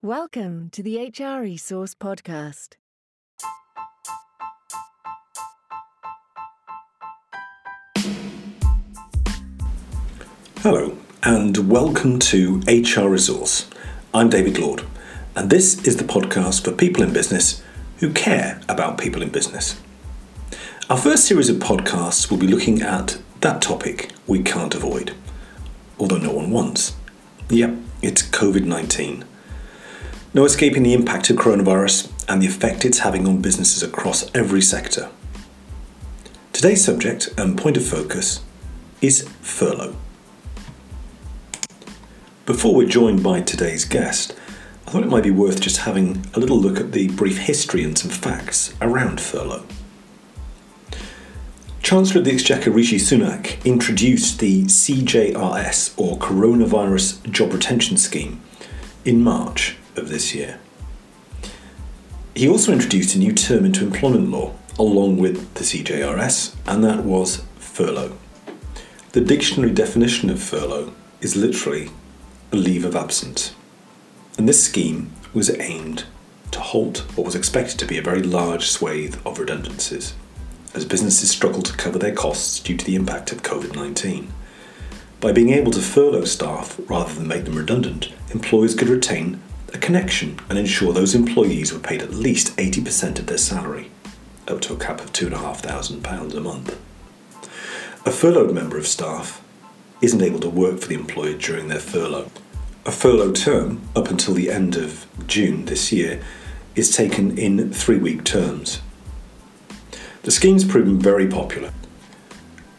Welcome to the HR Resource Podcast. Hello, and welcome to HR Resource. I'm David Lord, and this is the podcast for people in business who care about people in business. Our first series of podcasts will be looking at that topic we can't avoid, although no one wants. Yep, it's COVID 19. No escaping the impact of coronavirus and the effect it's having on businesses across every sector. Today's subject and point of focus is furlough. Before we're joined by today's guest, I thought it might be worth just having a little look at the brief history and some facts around furlough. Chancellor of the Exchequer Rishi Sunak introduced the CJRS or Coronavirus Job Retention Scheme in March of this year. He also introduced a new term into employment law along with the CJRS, and that was furlough. The dictionary definition of furlough is literally a leave of absence. And this scheme was aimed to halt what was expected to be a very large swathe of redundancies as businesses struggle to cover their costs due to the impact of COVID 19. By being able to furlough staff rather than make them redundant, employers could retain a connection and ensure those employees were paid at least 80% of their salary, up to a cap of £2,500 a month. A furloughed member of staff isn't able to work for the employer during their furlough. A furlough term, up until the end of June this year, is taken in three week terms. The scheme's proven very popular.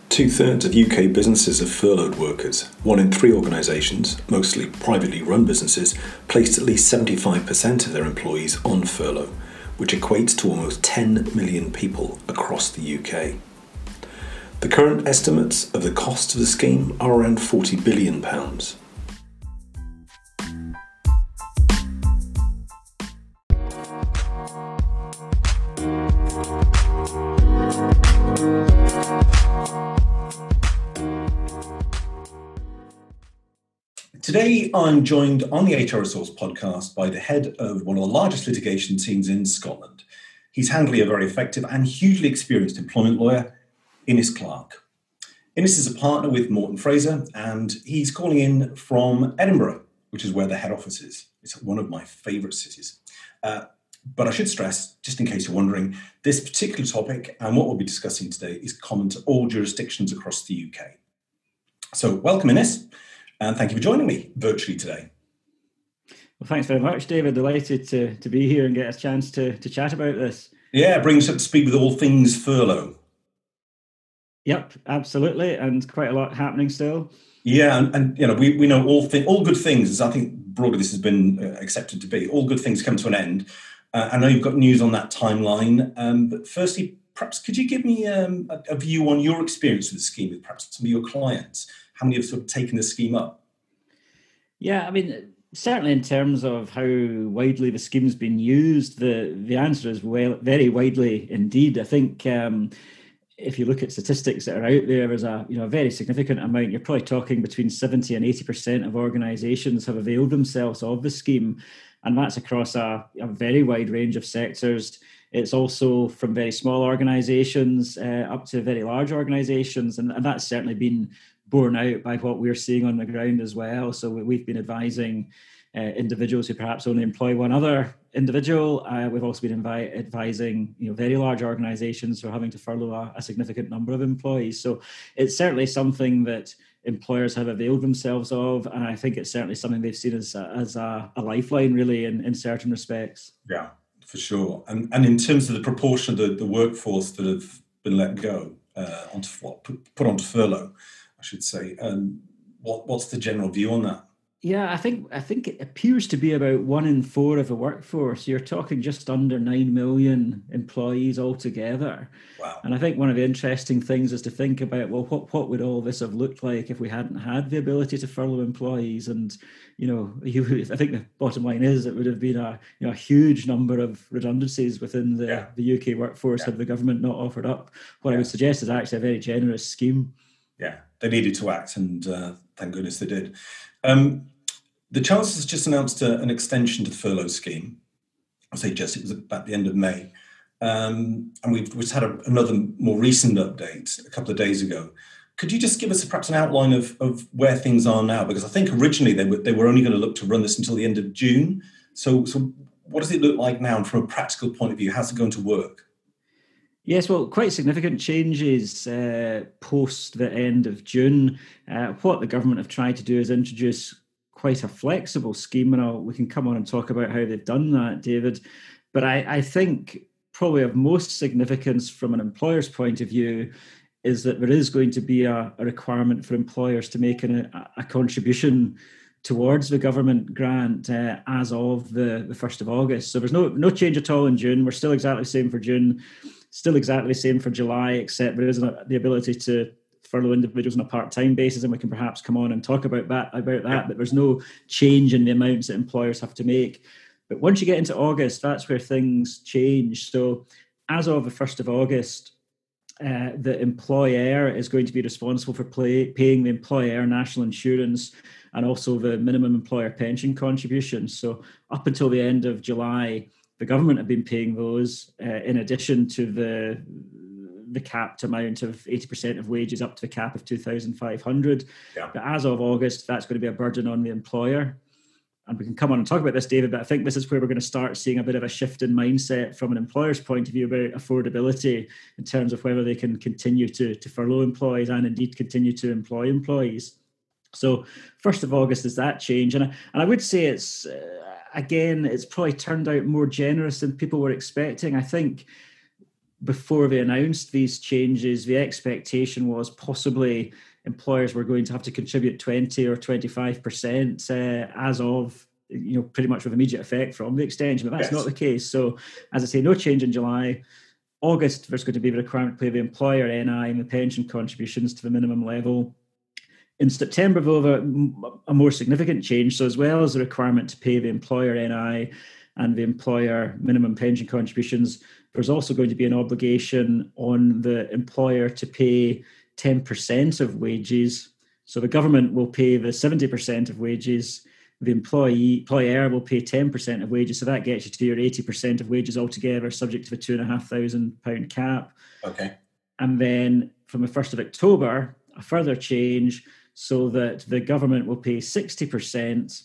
Two thirds of UK businesses have furloughed workers. One in three organisations, mostly privately run businesses, placed at least 75% of their employees on furlough, which equates to almost 10 million people across the UK. The current estimates of the cost of the scheme are around £40 billion. Today, I'm joined on the HR Resource podcast by the head of one of the largest litigation teams in Scotland. He's handling a very effective and hugely experienced employment lawyer, Innes Clark. Innes is a partner with Morton Fraser, and he's calling in from Edinburgh, which is where the head office is. It's one of my favourite cities. Uh, but I should stress, just in case you're wondering, this particular topic and what we'll be discussing today is common to all jurisdictions across the UK. So, welcome, Innes and thank you for joining me virtually today. Well, thanks very much, David. Delighted to, to be here and get a chance to, to chat about this. Yeah, bring us up to speed with all things furlough. Yep, absolutely, and quite a lot happening still. Yeah, and, and you know we, we know all thing, all good things. As I think broadly this has been uh, accepted to be. All good things come to an end. Uh, I know you've got news on that timeline, um, but firstly, perhaps could you give me um, a, a, view on your experience with the scheme with perhaps some of your clients? How many have sort of taken the scheme up? Yeah, I mean, certainly in terms of how widely the scheme's been used, the the answer is well, very widely indeed. I think. Um, if you look at statistics that are out there, there's a you know a very significant amount. You're probably talking between 70 and 80 percent of organisations have availed themselves of the scheme, and that's across a, a very wide range of sectors. It's also from very small organisations uh, up to very large organisations, and, and that's certainly been borne out by what we're seeing on the ground as well. So we've been advising uh, individuals who perhaps only employ one other individual. Uh, we've also been invi- advising you know very large organisations who are having to furlough a, a, significant number of employees. So it's certainly something that employers have availed themselves of, and I think it's certainly something they've seen as a, as a, a lifeline, really, in, in certain respects. Yeah, for sure. And and in terms of the proportion of the, the workforce that have been let go uh, onto put, put onto furlough I should say. Um, what, what's the general view on that? Yeah, I think I think it appears to be about one in four of the workforce. You're talking just under nine million employees altogether. Wow. And I think one of the interesting things is to think about well, what what would all this have looked like if we hadn't had the ability to furlough employees? And you know, you, I think the bottom line is it would have been a you know a huge number of redundancies within the, yeah. the UK workforce yeah. had the government not offered up what yeah. I would suggest is actually a very generous scheme. Yeah, they needed to act, and uh, thank goodness they did. Um, the Chancellor has just announced a, an extension to the furlough scheme. I say just, it was about the end of May. Um, and we've, we've had a, another more recent update a couple of days ago. Could you just give us perhaps an outline of, of where things are now? Because I think originally they were, they were only going to look to run this until the end of June. So, so what does it look like now? And from a practical point of view, how's it going to work? Yes, well, quite significant changes uh, post the end of June. Uh, what the government have tried to do is introduce quite a flexible scheme, and I'll, we can come on and talk about how they've done that, David. But I, I think probably of most significance from an employer's point of view is that there is going to be a, a requirement for employers to make an, a, a, contribution towards the government grant uh, as of the, the 1st of August. So there's no no change at all in June. We're still exactly the same for June, still exactly the same for July, except there is the ability to furlough individuals on a part-time basis, and we can perhaps come on and talk about that about that. But there's no change in the amounts that employers have to make. But once you get into August, that's where things change. So as of the first of August, uh, the employer is going to be responsible for play, paying the employer national insurance and also the minimum employer pension contributions. So up until the end of July, the government have been paying those uh, in addition to the the capped amount of 80% of wages up to the cap of 2,500. Yeah. But as of August, that's going to be a burden on the employer. And we can come on and talk about this, David, but I think this is where we're going to start seeing a bit of a shift in mindset from an employer's point of view about affordability in terms of whether they can continue to, to furlough employees and indeed continue to employ employees. So, first of August is that change, and I, and I would say it's uh, again, it's probably turned out more generous than people were expecting. I think before they announced these changes, the expectation was possibly employers were going to have to contribute 20 or 25% uh, as of you know pretty much with immediate effect from the extension but that's yes. not the case so as i say no change in july august there's going to be the requirement to pay the employer ni and the pension contributions to the minimum level in september though a, a more significant change so as well as the requirement to pay the employer ni and the employer minimum pension contributions there's also going to be an obligation on the employer to pay 10% of wages. So the government will pay the 70% of wages. The employee employer will pay 10% of wages. So that gets you to your 80% of wages altogether, subject to the two and a half thousand pound cap. Okay. And then from the 1st of October, a further change so that the government will pay 60%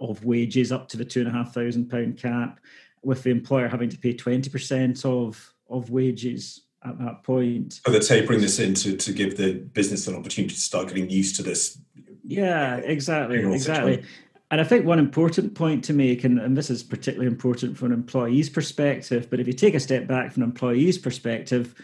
of wages up to the two and a half thousand pound cap with the employer having to pay 20% of, of wages at that point. So they're tapering this in to, to give the business an opportunity to start getting used to this. Yeah, exactly. Exactly. Situation. And I think one important point to make, and, and this is particularly important from an employee's perspective, but if you take a step back from an employee's perspective,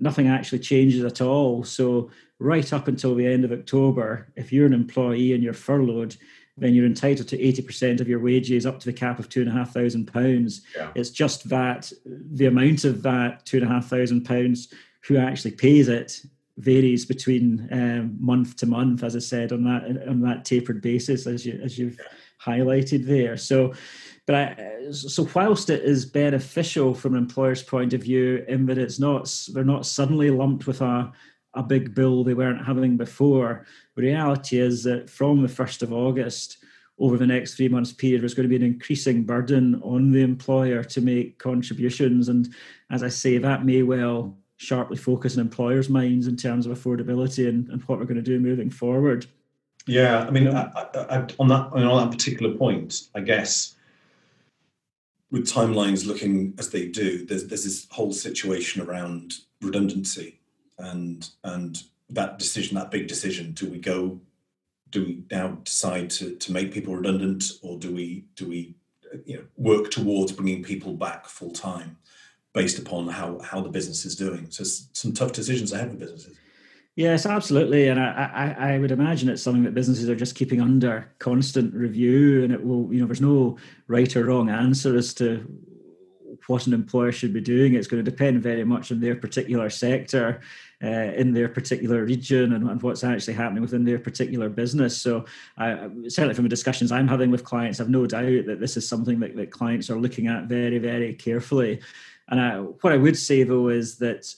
nothing actually changes at all. So, right up until the end of October, if you're an employee and you're furloughed, then you're entitled to 80% of your wages up to the cap of two and a half thousand pounds. It's just that the amount of that two and a half thousand pounds who actually pays it varies between um, month to month, as I said, on that on that tapered basis, as you as you've highlighted there. So but I, so whilst it is beneficial from an employer's point of view in that it's not they're not suddenly lumped with a a big bill they weren't having before. The reality is that from the 1st of August, over the next three months period, there's going to be an increasing burden on the employer to make contributions. And as I say, that may well sharply focus on employers' minds in terms of affordability and, and what we're going to do moving forward. Yeah, I mean, I, I, on that on that particular point, I guess with timelines looking as they do, there's there's this whole situation around redundancy and and that decision, that big decision, do we go? Do we now decide to to make people redundant, or do we do we you know work towards bringing people back full time, based upon how how the business is doing? So some tough decisions ahead for businesses. Yes, absolutely, and I, I, I, would imagine it's something that businesses are just keeping under constant review, and it will, you know, there's no right or wrong answer as to what an employer should be doing. It's going to depend very much on their particular sector, uh, in their particular region, and, and, what's actually happening within their particular business. So, uh, certainly from the discussions I'm having with clients, I've no doubt that this is something that, that clients are looking at very, very carefully. And I, what I would say though is that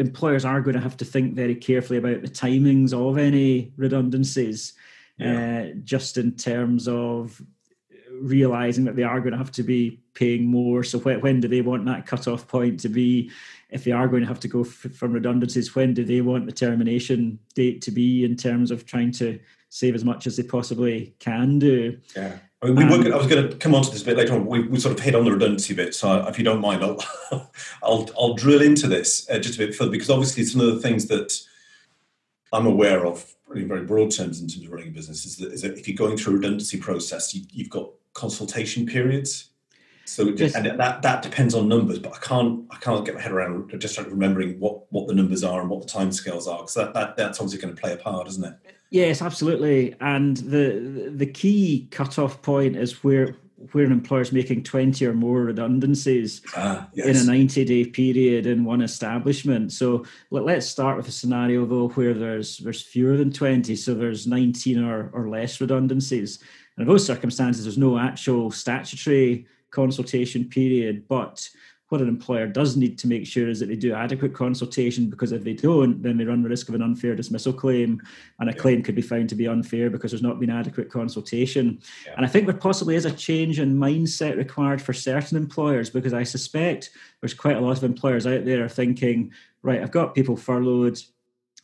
employers are going to have to think very carefully about the timings of any redundancies, yeah. uh, just in terms of realizing that they are going to have to be paying more. So when, when do they want that cutoff point to be? If they are going to have to go f- from redundancies, when do they want the termination date to be in terms of trying to save as much as they possibly can do? Yeah. I mean, we um, were, I was going to come on to this a bit later on. We, we sort of hit on the redundancy bit, so if you don't mind, I'll I'll, I'll drill into this uh, just a bit further because obviously some of the things that I'm aware of in very broad terms in terms of running a business is that, is that if you're going through a redundancy process, you, have got consultation periods. So yes. and that that depends on numbers, but I can't I can't get my head around just remembering what what the numbers are and what the timescales are because that, that that's obviously going to play a part, isn't it? Yes, absolutely. And the the key cutoff point is where where an employer is making 20 or more redundancies ah, yes. in a 90 day period in one establishment. So let, us start with a scenario though where there's there's fewer than 20, so there's 19 or, or less redundancies. And in those circumstances, there's no actual statutory consultation period, but what an employer does need to make sure is that they do adequate consultation because if they don't, then they run the risk of an unfair dismissal claim, and a yeah. claim could be found to be unfair because there's not been adequate consultation. Yeah. And I think there possibly is a change in mindset required for certain employers because I suspect there's quite a lot of employers out there thinking, right, I've got people furloughed.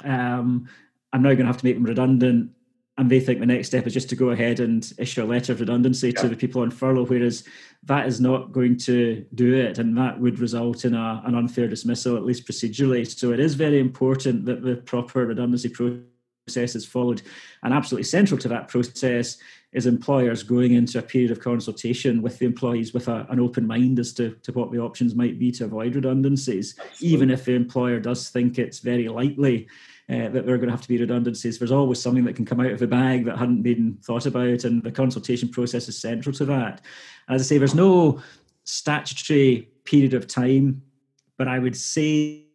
Um, I'm now going to have to make them redundant and they think the next step is just to go ahead and issue a letter of redundancy yeah. to the people on furlough, whereas that is not going to do it, and that would result in a, an unfair dismissal, at least procedurally. So it is very important that the proper redundancy process is followed, and absolutely central to that process is employers going into a period of consultation with the employees with a, an open mind as to, to what the options might be to avoid redundancies, absolutely. even if the employer does think it's very likely uh, that there are going to have to be redundancies. There's always something that can come out of the bag that hadn't been thought about, and the consultation process is central to that. As I say, there's no statutory period of time, but I would say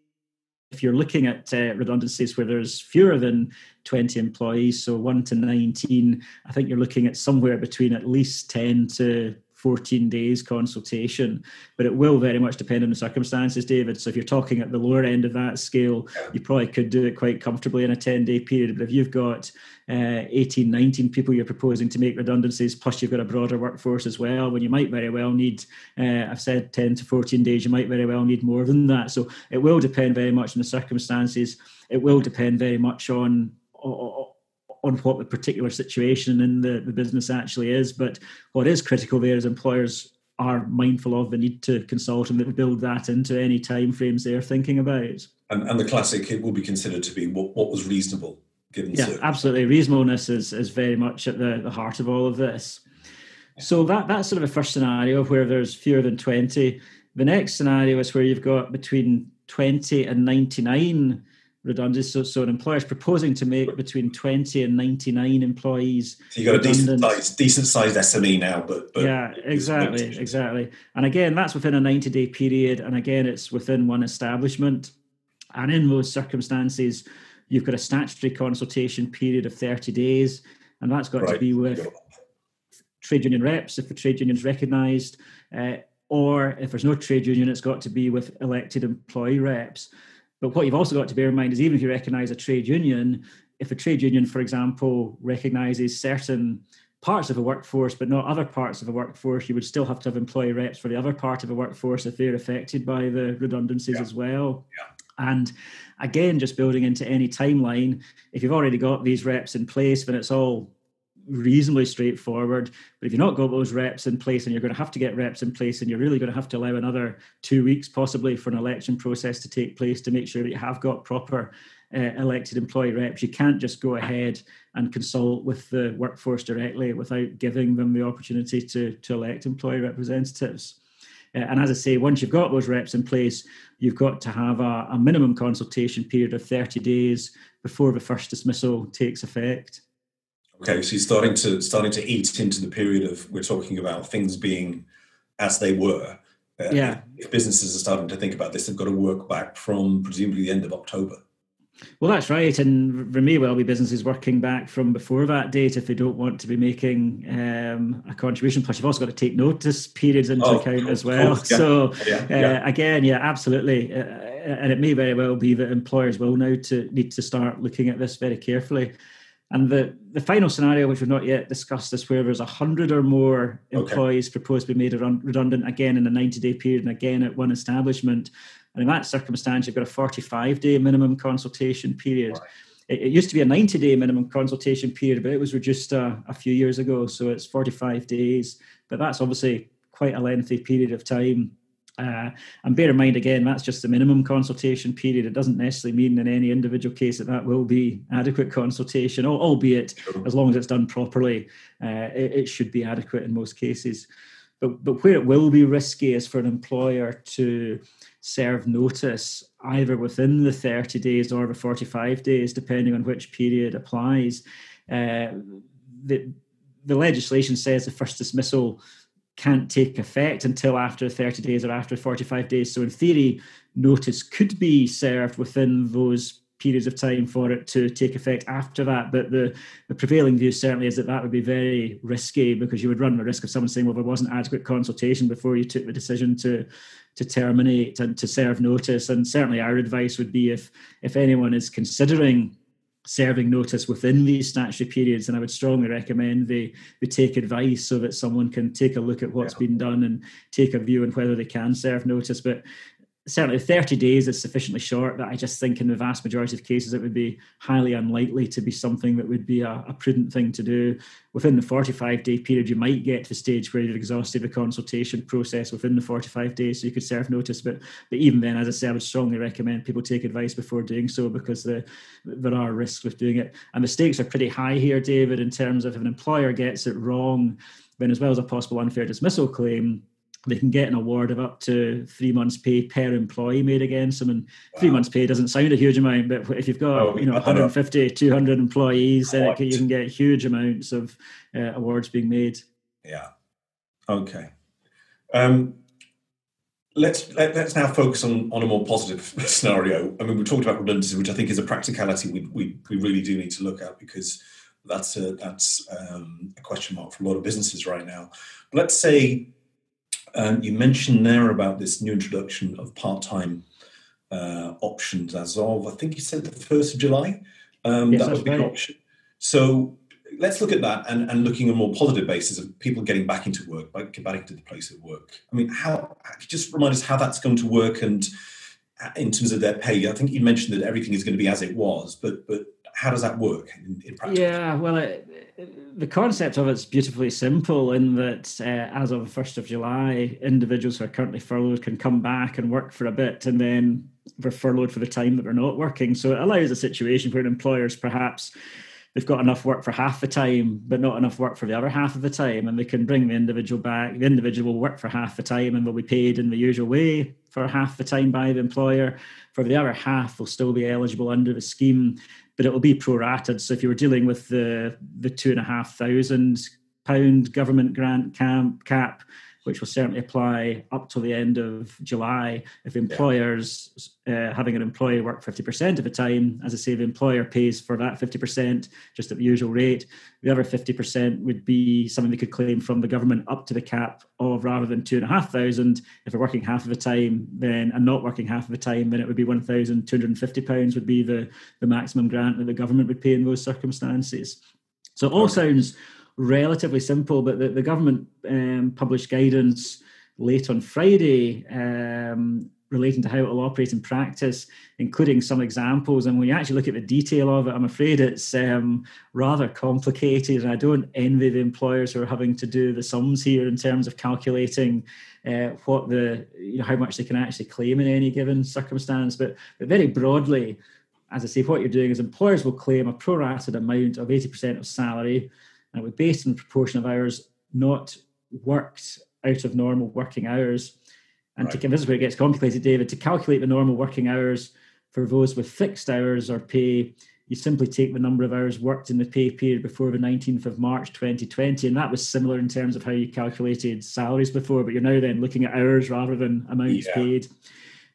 if you're looking at uh, redundancies where there's fewer than 20 employees, so 1 to 19, I think you're looking at somewhere between at least 10 to 14 days consultation, but it will very much depend on the circumstances, David. So if you're talking at the lower end of that scale, you probably could do it quite comfortably in a 10 day period. But if you've got uh, 18, 19 people you're proposing to make redundancies, plus you've got a broader workforce as well, when you might very well need, uh, I've said 10 to 14 days, you might very well need more than that. So it will depend very much on the circumstances. It will depend very much on, on on what the particular situation in the, the business actually is. But what is critical there is employers are mindful of the need to consult and that build that into any timeframes they're thinking about. And, and the classic, it will be considered to be what, what was reasonable given. Yeah, absolutely. Reasonableness is, is very much at the, the heart of all of this. So that that's sort of a first scenario where there's fewer than 20. The next scenario is where you've got between 20 and 99 redundant. So, so an employer is proposing to make between 20 and 99 employees. So you've got redundant. a decent sized, decent sized SME now, but, but yeah, exactly, exactly. And again, that's within a 90 day period. And again, it's within one establishment. And in those circumstances, you've got a statutory consultation period of 30 days. And that's got right. to be with trade union reps if the trade union is recognised. Uh, or if there's no trade union, it's got to be with elected employee reps. But what you've also got to bear in mind is even if you recognise a trade union, if a trade union, for example, recognises certain parts of a workforce but not other parts of a workforce, you would still have to have employee reps for the other part of a workforce if they're affected by the redundancies yeah. as well. Yeah. And again, just building into any timeline, if you've already got these reps in place, then it's all reasonably straightforward. But if you've not got those reps in place and you're going to have to get reps in place and you're really going to have to allow another two weeks possibly for an election process to take place to make sure that you have got proper uh, elected employee reps, you can't just go ahead and consult with the workforce directly without giving them the opportunity to, to elect employee representatives. Uh, and as I say, once you've got those reps in place, you've got to have a, a minimum consultation period of 30 days before the first dismissal takes effect. Okay, so you're starting to starting to eat into the period of we're talking about things being as they were. Uh, yeah. If businesses are starting to think about this, they've got to work back from presumably the end of October. Well, that's right, and there may well be businesses working back from before that date if they don't want to be making um, a contribution. Plus, you've also got to take notice periods into oh, account as well. Yeah. So, yeah, yeah. Uh, again, yeah, absolutely, uh, and it may very well be that employers will now to need to start looking at this very carefully. And the, the final scenario, which we've not yet discussed, is where there's a hundred or more employees okay. proposed to be made redundant again in a 90 day period and again at one establishment. And in that circumstance, you've got a 45 day minimum consultation period. Right. It, it, used to be a 90 day minimum consultation period, but it was reduced uh, a few years ago. So it's 45 days. But that's obviously quite a lengthy period of time. Uh, and bear in mind, again, that's just the minimum consultation period. It doesn't necessarily mean in any individual case that that will be adequate consultation, albeit sure. as long as it's done properly, uh, it, it, should be adequate in most cases. But, but where it will be risky is for an employer to serve notice either within the 30 days or the 45 days, depending on which period applies. Uh, the, the legislation says the first dismissal can't take effect until after 30 days or after 45 days. So, in theory, notice could be served within those periods of time for it to take effect after that. But the, the prevailing view certainly is that that would be very risky because you would run the risk of someone saying, well, there wasn't adequate consultation before you took the decision to to terminate and to serve notice. And certainly our advice would be if if anyone is considering serving notice within these statutory periods, and I would strongly recommend they, they take advice so that someone can take a look at what's yeah. been done and take a view on whether they can serve notice. But certainly 30 days is sufficiently short that I just think in the vast majority of cases it would be highly unlikely to be something that would be a, a prudent thing to do. Within the 45 day period, you might get to the stage where you've exhausted the consultation process within the 45 days, so you could serve notice. But but even then, as I say, I would strongly recommend people take advice before doing so because the, there are risks with doing it. And the stakes are pretty high here, David, in terms of if an employer gets it wrong, then as well as a possible unfair dismissal claim, they can get an award of up to three months' pay per employee made against them. And wow. three months' pay doesn't sound a huge amount, but if you've got oh, you know 150, 200 employees, then you can get huge amounts of uh, awards being made. Yeah. Okay. Um, let's let, us let us now focus on, on a more positive scenario. I mean, we talked about redundancy, which I think is a practicality we, we, we really do need to look at because that's a that's um, a question mark for a lot of businesses right now. let's say um, you mentioned there about this new introduction of part-time uh, options as of I think you said the first of July. Um, yes, that would be an option. So let's look at that and, and looking on a more positive basis of people getting back into work, back, back into the place of work. I mean, how just remind us how that's going to work and uh, in terms of their pay. I think you mentioned that everything is going to be as it was, but but how does that work in, in practice? Yeah, well, it, the concept of it's beautifully simple in that uh, as of the 1st of July, individuals who are currently furloughed can come back and work for a bit and then they're furloughed for the time that they're not working. So it allows a situation where employers perhaps they've got enough work for half the time, but not enough work for the other half of the time, and they can bring the individual back. The individual will work for half the time and will be paid in the usual way for half the time by the employer. For the other half, they'll still be eligible under the scheme but it will be prorated. So if you were dealing with the the two and a half thousand pound government grant cap, which will certainly apply up to the end of July. If employers uh, having an employee work 50% of the time, as I say, the employer pays for that 50% just at the usual rate. The other 50% would be something they could claim from the government up to the cap of rather than two and a half thousand. If they're working half of the time, then and not working half of the time, then it would be £1,250 would be the, the maximum grant that the government would pay in those circumstances. So it all sounds relatively simple, but the, the government um, published guidance late on Friday um, relating to how it will operate in practice, including some examples. And when you actually look at the detail of it, I'm afraid it's um, rather complicated. And I don't envy the employers who are having to do the sums here in terms of calculating uh, what the you know how much they can actually claim in any given circumstance. But but very broadly, as I say, what you're doing is employers will claim a prorated amount of 80% of salary and was based on the proportion of hours not worked out of normal working hours. And right. to, this is where it gets complicated, David. To calculate the normal working hours for those with fixed hours or pay, you simply take the number of hours worked in the pay period before the 19th of March 2020. And that was similar in terms of how you calculated salaries before, but you're now then looking at hours rather than amounts yeah. paid.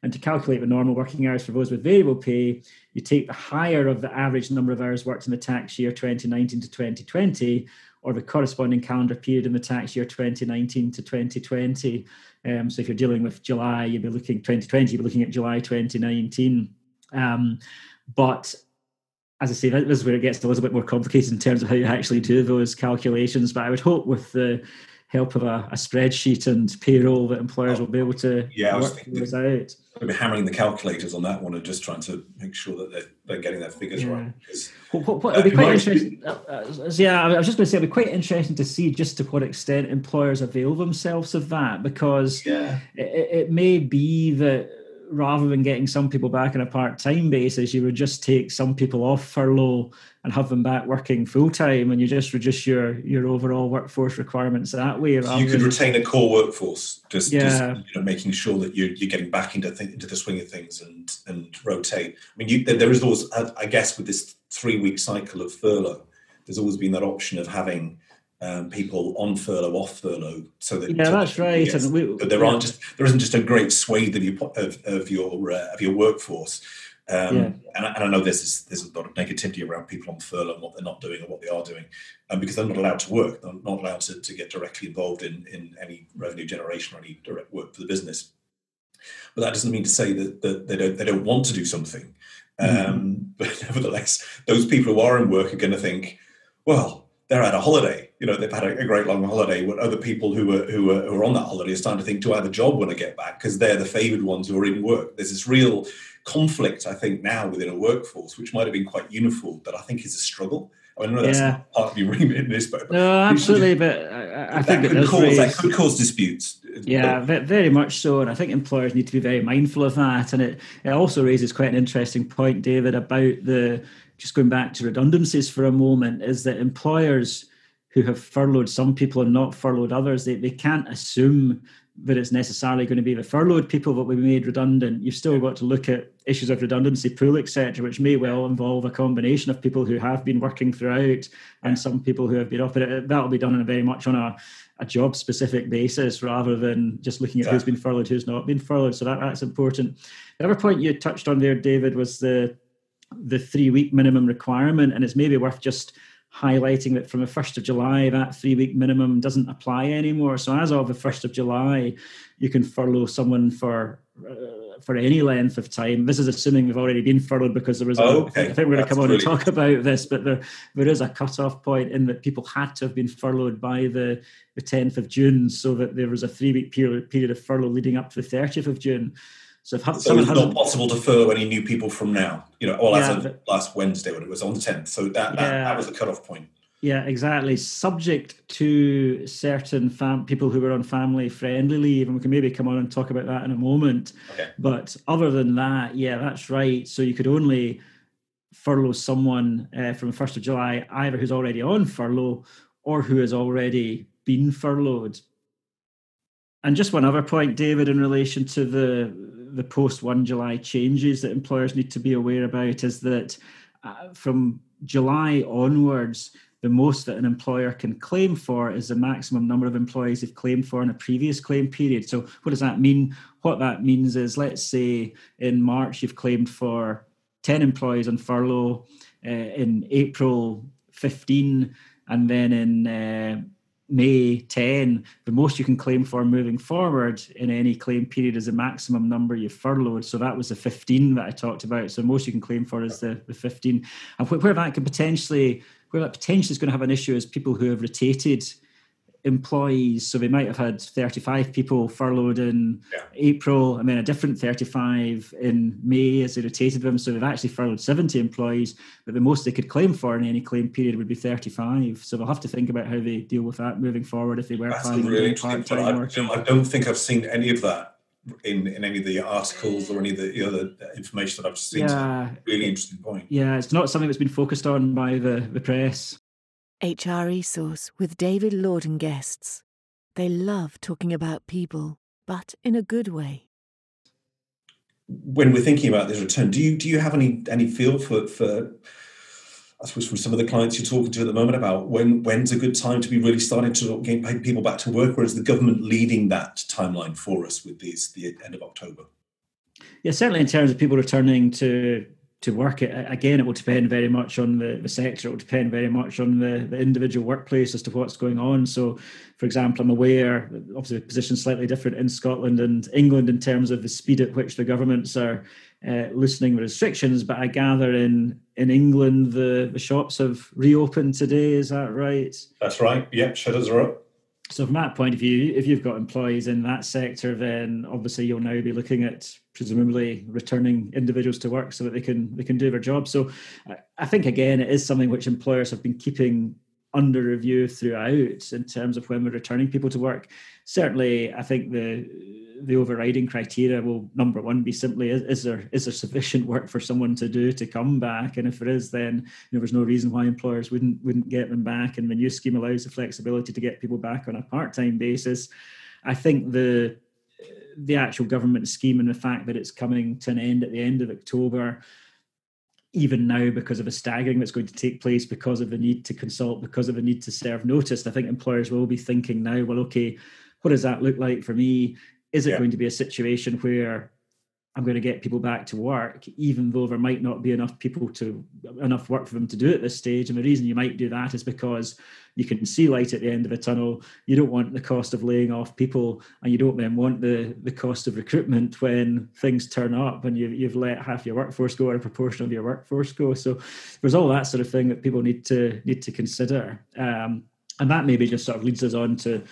And to calculate the normal working hours for those with variable pay, you take the higher of the average number of hours worked in the tax year 2019 to 2020, or the corresponding calendar period in the tax year 2019 to 2020. Um, so if you're dealing with July, you'd be looking 2020, you'd be looking at July 2019. Um, but as I say, this is where it gets a little bit more complicated in terms of how you actually do those calculations. But I would hope with the help of a, a spreadsheet and payroll that employers oh, will be able to yeah, work those out. I'll be hammering the calculators on that one and just trying to make sure that they're, they're getting their figures yeah. right. What, what, what, it'll be quite interesting. Uh, uh, yeah, I was just going to say it'll be quite interesting to see just to what extent employers avail themselves of that because yeah. it, it may be that rather than getting some people back on a part-time basis, you would just take some people off furlough and have them back working full-time, and you just reduce your your overall workforce requirements that way. So you could retain a core workforce, just, yeah. just you know, making sure that you're, you're getting back into th- into the swing of things and and rotate. I mean, you, there is always, I guess, with this three-week cycle of furlough, there's always been that option of having um, people on furlough, off furlough, so that yeah, that's right. we, but there yeah. aren't just there isn't just a great swathe of your of, of your uh, of your workforce. Um, yeah. and, I, and, I know there's this, there's a lot of negativity around people on furlough and what they're not doing and what they are doing, um, because they're not allowed to work. They're not allowed to, to get directly involved in, in any revenue generation or any direct work for the business. But that doesn't mean to say that, that they don't they don't want to do something. Mm-hmm. Um, but nevertheless, those people who are in work are going to think, well, they're at a holiday. You know, they've had a, a great long holiday. When other people who are who are, who are on that holiday are starting to think, do I have a job when I get back? Because they're the favoured ones who are in work. There's this real conflict, I think, now within a workforce, which might have been quite uniform, but I think is a struggle. I, mean, I know that's yeah. part of your remit in this, but no, absolutely. But I, I think that could, cause, raise, that could cause disputes. Yeah, but, very much so, and I think employers need to be very mindful of that. And it, it also raises quite an interesting point, David, about the just going back to redundancies for a moment, is that employers who have furloughed some people and not furloughed others, they, they can't assume that it's necessarily going to be the furloughed people that will be made redundant. You've still got to look at issues of redundancy pool, etc., which may well involve a combination of people who have been working throughout and some people who have been off. But that'll be done in a very much on a, a job specific basis rather than just looking at yeah. who's been furloughed, who's not been furloughed. So that, that's important. The other point you touched on there, David, was the the three week minimum requirement, and it's maybe worth just highlighting that from the 1st of July, that three week minimum doesn't apply anymore. So, as of the 1st of July, you can furlough someone for uh, for any length of time. This is assuming they've already been furloughed because there was. Oh, a, okay. I think we're going to come on and talk about this, but there there is a cut off point in that people had to have been furloughed by the the 10th of June, so that there was a three week period period of furlough leading up to the 30th of June. So, if so it's not possible to furlough any new people from now. You know, or yeah, but, last Wednesday when it was on the tenth. So that that, yeah, that was the cutoff point. Yeah, exactly. Subject to certain fam- people who were on family friendly leave, and we can maybe come on and talk about that in a moment. Okay. But other than that, yeah, that's right. So you could only furlough someone uh, from the first of July, either who's already on furlough or who has already been furloughed. And just one other point, David, in relation to the the post 1 July changes that employers need to be aware about is that uh, from July onwards, the most that an employer can claim for is the maximum number of employees they've claimed for in a previous claim period. So, what does that mean? What that means is, let's say in March you've claimed for 10 employees on furlough, uh, in April 15, and then in uh, May 10, the most you can claim for moving forward in any claim period is the maximum number you've furloughed. So that was the 15 that I talked about. So most you can claim for is the, the 15. And where that could potentially, where that potentially is going to have an issue is people who have rotated employees. So they might have had 35 people furloughed in yeah. April and then a different 35 in May as they rotated them. So they've actually furloughed 70 employees, but the most they could claim for in any claim period would be 35. So they'll have to think about how they deal with that moving forward if they were That's planning really part-time I, I don't think I've seen any of that in, in any of the articles or any of the other information that I've seen. Yeah, really interesting point. Yeah, it's not something that's been focused on by the, the press. HR Resource with David Lord and guests. They love talking about people. but in a good way. When we're thinking about this return, do you do you have any any feel for for I suppose from some of the clients you're talking to at the moment about when when's a good time to be really starting to get people back to work, or is the government leading that timeline for us with these the end of October? Yeah, certainly in terms of people returning to to work. It again it will depend very much on the, the sector. It will depend very much on the, the individual workplace as to what's going on. So for example i'm aware obviously the position slightly different in scotland and england in terms of the speed at which the governments are uh, loosening the restrictions but i gather in in england the, the shops have reopened today. Is that right? That's right. Yep shutters are up so from that point of view, if you've got employees in that sector, then obviously you'll now be looking at presumably returning individuals to work so that they can they can do their job. So I think again it is something which employers have been keeping under review throughout in terms of when we're returning people to work. Certainly, I think the the overriding criteria will number one be simply is, is, there is there sufficient work for someone to do to come back, and if there is, then you know, there's no reason why employers wouldn't wouldn't get them back. And the new scheme allows the flexibility to get people back on a part time basis. I think the the actual government scheme and the fact that it's coming to an end at the end of October even now because of a staggering that's going to take place because of the need to consult because of the need to serve notice i think employers will be thinking now well okay what does that look like for me is it yeah. going to be a situation where I'm going to get people back to work, even though there might not be enough people to enough work for them to do at this stage. And the reason you might do that is because you can see light at the end of a tunnel. You don't want the cost of laying off people, and you don't then want the the cost of recruitment when things turn up and you, you've let half your workforce go or a proportion of your workforce go. So there's all that sort of thing that people need to need to consider, um, and that maybe just sort of leads us on to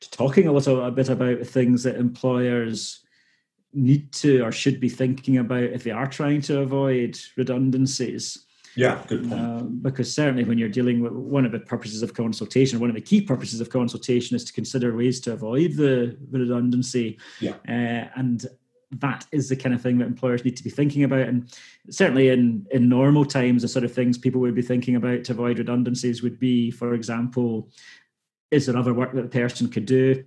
to talking a little a bit about things that employers need to or should be thinking about if they are trying to avoid redundancies. Yeah, good point. Uh, because certainly, when you're dealing with one of the purposes of consultation, one of the key purposes of consultation is to consider ways to avoid the, the redundancy. Yeah. Uh, and that is the kind of thing that employers need to be thinking about. And certainly, in in normal times, the sort of things people would be thinking about to avoid redundancies would be, for example, is there other work that the person could do?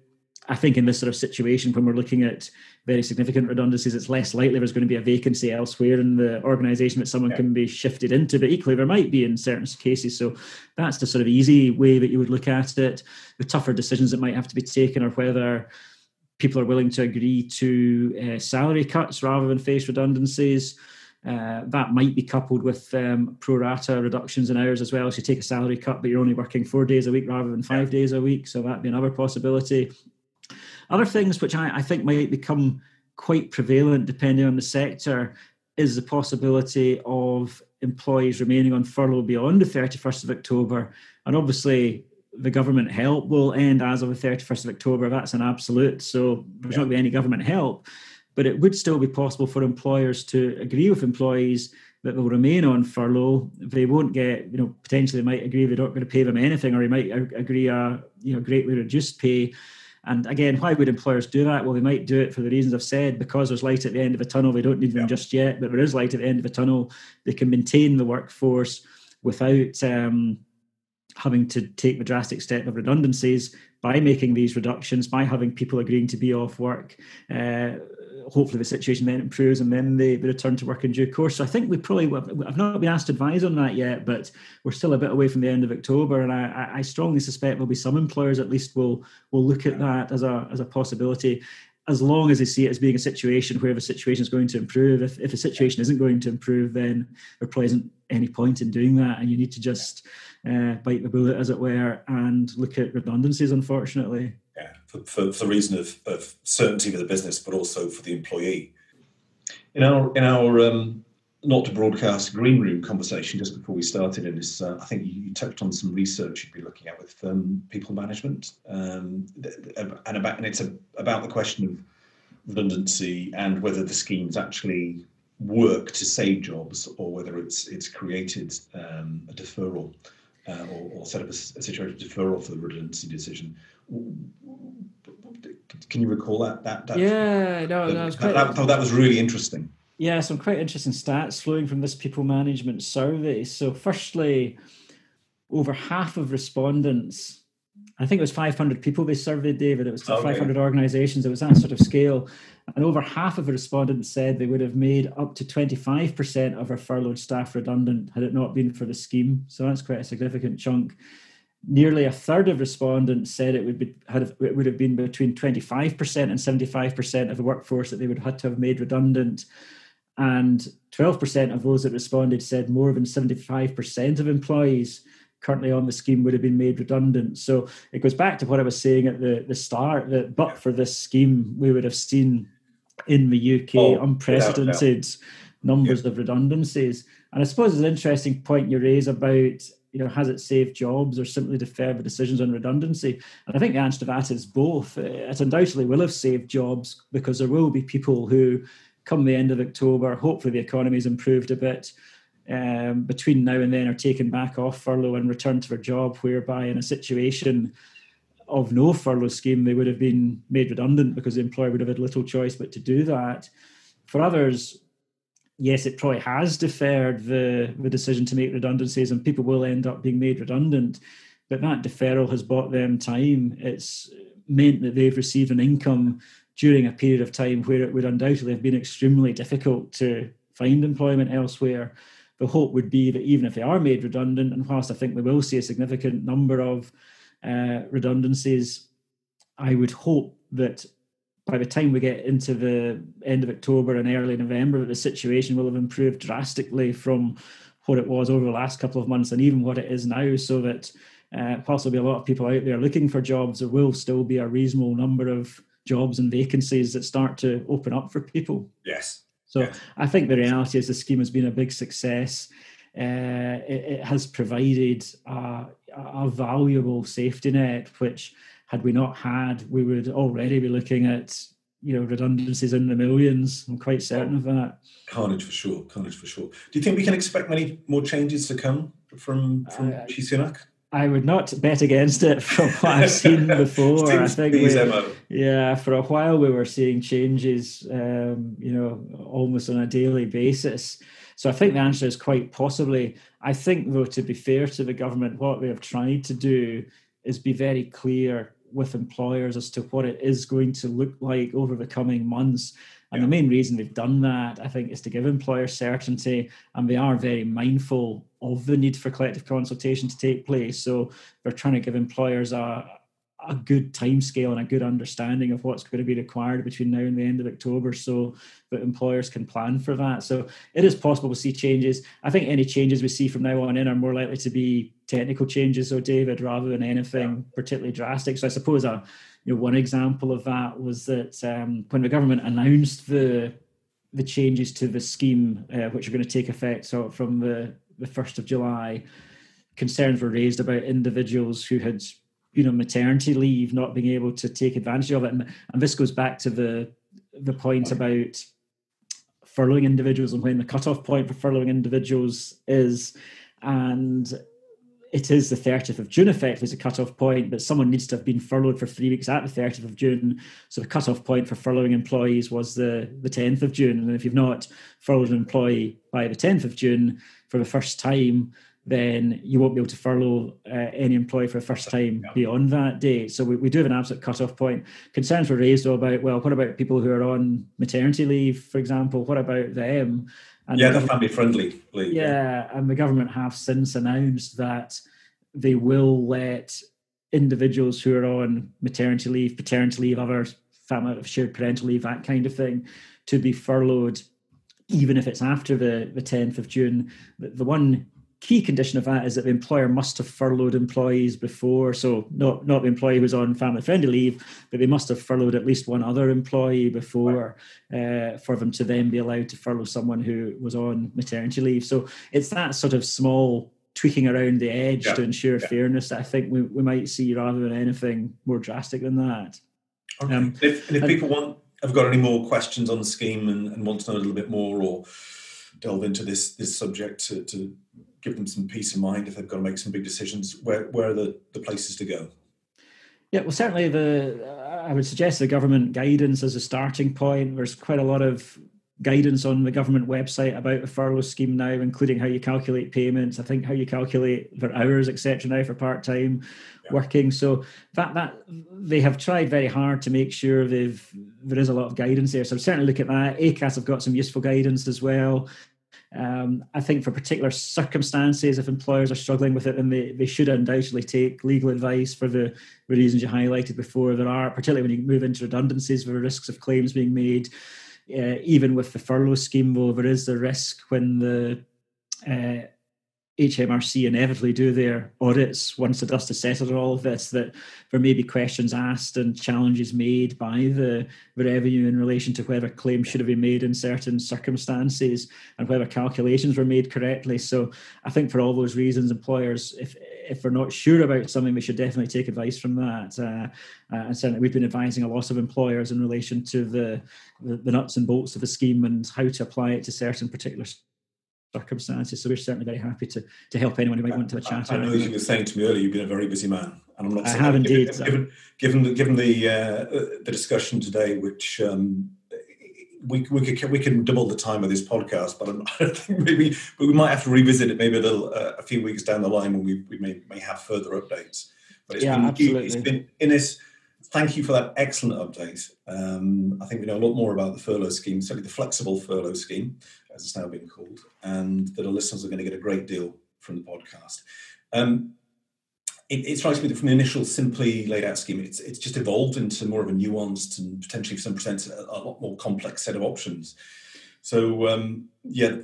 I think in this sort of situation, when we're looking at very significant redundancies, it's less likely there's going to be a vacancy elsewhere in the organisation that someone yeah. can be shifted into. But equally, there might be in certain cases. So that's the sort of easy way that you would look at it. The tougher decisions that might have to be taken are whether people are willing to agree to uh, salary cuts rather than face redundancies. Uh, that might be coupled with um, pro rata reductions in hours as well. So you take a salary cut, but you're only working four days a week rather than five yeah. days a week. So that'd be another possibility. Other things which I, I think might become quite prevalent depending on the sector is the possibility of employees remaining on furlough beyond the 31st of October. And obviously, the government help will end as of the 31st of October. That's an absolute. So there's yeah. not going to be any government help but it would still be possible for employers to agree with employees that they'll remain on furlough. They won't get, you know, potentially they might agree they're not going to pay them anything, or they might agree a, you know, greatly reduced pay. And again, why would employers do that? Well, they might do it for the reasons I've said, because there's light at the end of a tunnel. They don't need them yeah. just yet, but there is light at the end of a tunnel. They can maintain the workforce without um, having to take the drastic step of redundancies by making these reductions, by having people agreeing to be off work. Uh, hopefully the situation then improves and then they, return to work in due course. So I think we probably I've not been asked to advise on that yet, but we're still a bit away from the end of October, and I, I strongly suspect there'll be some employers at least will will look at that as a as a possibility. As long as they see it as being a situation where the situation is going to improve. If, if the situation isn't going to improve, then there probably isn't any point in doing that. And you need to just uh, bite the bullet, as it were, and look at redundancies, unfortunately yeah, for, for, for the reason of, of certainty for the business, but also for the employee. In our in our um, not to broadcast green room conversation just before we started in this, uh, I think you, touched on some research you'd be looking at with um, people management, um, and about and it's a, about the question of redundancy and whether the schemes actually work to save jobs or whether it's it's created um, a deferral uh, or, or, set up a, a situation of deferral for the redundancy decision. Can you recall that? That, that yeah, no, that, was quite, that, that, that was really interesting. Yeah, some quite interesting stats flowing from this people management survey. So, firstly, over half of respondents I think it was 500 people they surveyed, David. It was okay. 500 organisations. It was that sort of scale. And over half of the respondents said they would have made up to 25% of our furloughed staff redundant had it not been for the scheme. So that's quite a significant chunk. Nearly a third of respondents said it would be had it would have been between 25% and 75% of the workforce that they would have had to have made redundant. And 12% of those that responded said more than 75% of employees currently on the scheme would have been made redundant. So it goes back to what I was saying at the, the start that but for this scheme, we would have seen in the UK oh, unprecedented yeah, yeah. numbers yeah. of redundancies. And I suppose it's an interesting point you raise about you know, has it saved jobs or simply deferred the decisions on redundancy? And I think the answer to that is both. It undoubtedly will have saved jobs because there will be people who, come the end of October, hopefully the economy's improved a bit, um, between now and then are taken back off furlough and returned to their job, whereby in a situation of no furlough scheme, they would have been made redundant because the employer would have had little choice but to do that. For others, yes, it probably has deferred the, the decision to make redundancies, and people will end up being made redundant. But that deferral has bought them time. It's meant that they've received an income during a period of time where it would undoubtedly have been extremely difficult to find employment elsewhere the hope would be that even if they are made redundant, and whilst I think we will see a significant number of uh, redundancies, I would hope that by the time we get into the end of October and early November, the situation will have improved drastically from what it was over the last couple of months and even what it is now, so that uh, whilst there'll be a lot of people out there looking for jobs, there will still be a reasonable number of jobs and vacancies that start to open up for people. Yes, so yeah. I think the reality is the scheme has been a big success. Uh, it, it, has provided a, a, valuable safety net, which had we not had, we would already be looking at you know redundancies in the millions. I'm quite certain of that. Carnage for sure. Carnage for sure. Do you think we can expect many more changes to come from from uh, Sunak? I would not bet against it from what I've seen before. I think we, yeah, for a while we were seeing changes, um, you know, almost on a daily basis. So I think the answer is quite possibly. I think, though, to be fair to the government, what they have tried to do is be very clear with employers as to what it is going to look like over the coming months. And yeah. the main reason they've done that, I think, is to give employers certainty, and they are very mindful of the need for collective consultation to take place. So they're trying to give employers a, a good time scale and a good understanding of what's going to be required between now and the end of October so that employers can plan for that. So it is possible to see changes. I think any changes we see from now on in are more likely to be technical changes, though, David, rather than anything particularly drastic. So I suppose a you know one example of that was that um, when the government announced the the changes to the scheme, uh, which are going to take effect so from the the 1st of July, concerns were raised about individuals who had, you know, maternity leave not being able to take advantage of it. And, and this goes back to the the point about furloughing individuals and when the cutoff point for furloughing individuals is. And it is the 30th of June effectively as a cut-off point, but someone needs to have been furloughed for three weeks at the 30th of June. So the cut-off point for furloughing employees was the, the 10th of June. And if you've not furloughed an employee by the 10th of June for the first time, then you won't be able to furlough uh, any employee for the first time yeah. beyond that date. So we, we do have an absolute cut-off point. Concerns were raised about, well, what about people who are on maternity leave, for example? What about them? And yeah, they're family friendly. Yeah, yeah, and the government have since announced that they will let individuals who are on maternity leave, paternity leave, other family shared parental leave, that kind of thing, to be furloughed, even if it's after the, the 10th of June. The, the one key condition of that is that the employer must have furloughed employees before. So not not the employee who's on family friendly leave, but they must have furloughed at least one other employee before uh, for them to then be allowed to furlough someone who was on maternity leave. So it's that sort of small tweaking around the edge yeah. to ensure yeah. fairness that I think we, we might see rather than anything more drastic than that. Okay. Um, if, and if and, people want have got any more questions on the scheme and, and, want to know a little bit more or delve into this this subject to, to give them some peace of mind if they've got to make some big decisions, where where are the, the places to go? Yeah, well, certainly the I would suggest the government guidance as a starting point. There's quite a lot of guidance on the government website about the furlough scheme now, including how you calculate payments. I think how you calculate for hours, etc. Now for part time yeah. working. So that that they have tried very hard to make sure they've there is a lot of guidance there. So certainly look at that. ACAS have got some useful guidance as well. Um, I think for particular circumstances, if employers are struggling with it, then they, they should undoubtedly take legal advice for the, reasons you highlighted before. There are, particularly when you move into redundancies, there are risks of claims being made. Uh, even with the furlough scheme, though, there is the risk when the uh, HMRC inevitably do their audits once the dust has settled on all of this, that there may be questions asked and challenges made by the, the revenue in relation to whether claims should have been made in certain circumstances and whether calculations were made correctly. So I think for all those reasons, employers, if if they're not sure about something, we should definitely take advice from that. Uh, uh, and certainly, we've been advising a lot of employers in relation to the, the, the nuts and bolts of the scheme and how to apply it to certain particular circumstances. So we're certainly very happy to to help anyone who might want to have a chat. I, I know you were saying to me earlier, you've been a very busy man, and I'm not. I have indeed. Given, given the given the uh, the discussion today, which. Um, we, we, could, we can double the time of this podcast, but I think maybe we might have to revisit it maybe a little uh, a few weeks down the line when we, we may, may have further updates. But it's yeah, been, absolutely. It's been Innes. Thank you for that excellent update. Um, I think we know a lot more about the furlough scheme, certainly the flexible furlough scheme, as it's now been called, and that our listeners are going to get a great deal from the podcast. Um, it, it, strikes me that from the initial simply laid out scheme, it's, it's just evolved into more of a nuanced and potentially, for some presents, a, a lot more complex set of options. So um, yeah,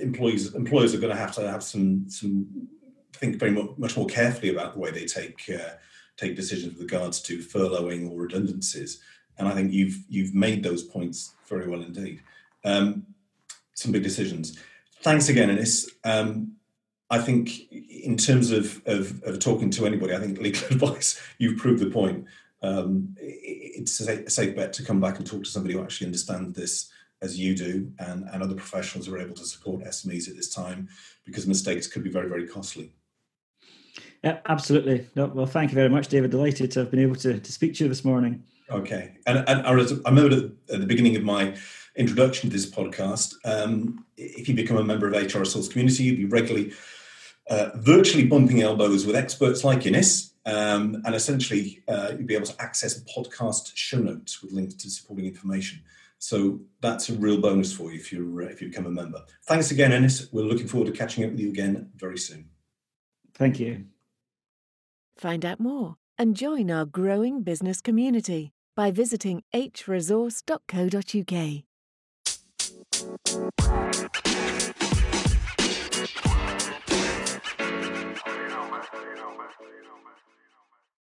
employees employers are going to have to have some some think very much, much more carefully about the way they take uh, take decisions with regards to furloughing or redundancies. And I think you've you've made those points very well indeed. Um, some big decisions. Thanks again, Innes. Um, I think in terms of, of, of, talking to anybody, I think legal advice, you've proved the point. Um, it's a safe bet to come back and talk to somebody who actually understands this as you do and, and other professionals who are able to support SMEs at this time because mistakes could be very, very costly. Yeah, absolutely. No, well, thank you very much, David. Delighted to have been able to, to speak to you this morning. Okay. And, and I remember at the beginning of my introduction to this podcast, um, if you become a member of HR Resource Community, you'll be regularly uh, virtually bumping elbows with experts like Innes, um, and essentially uh, you'll be able to access podcast show notes with links to supporting information. So that's a real bonus for you if you if you become a member. Thanks again, Innes. We're looking forward to catching up with you again very soon. Thank you. Find out more and join our growing business community by visiting hresource.co.uk.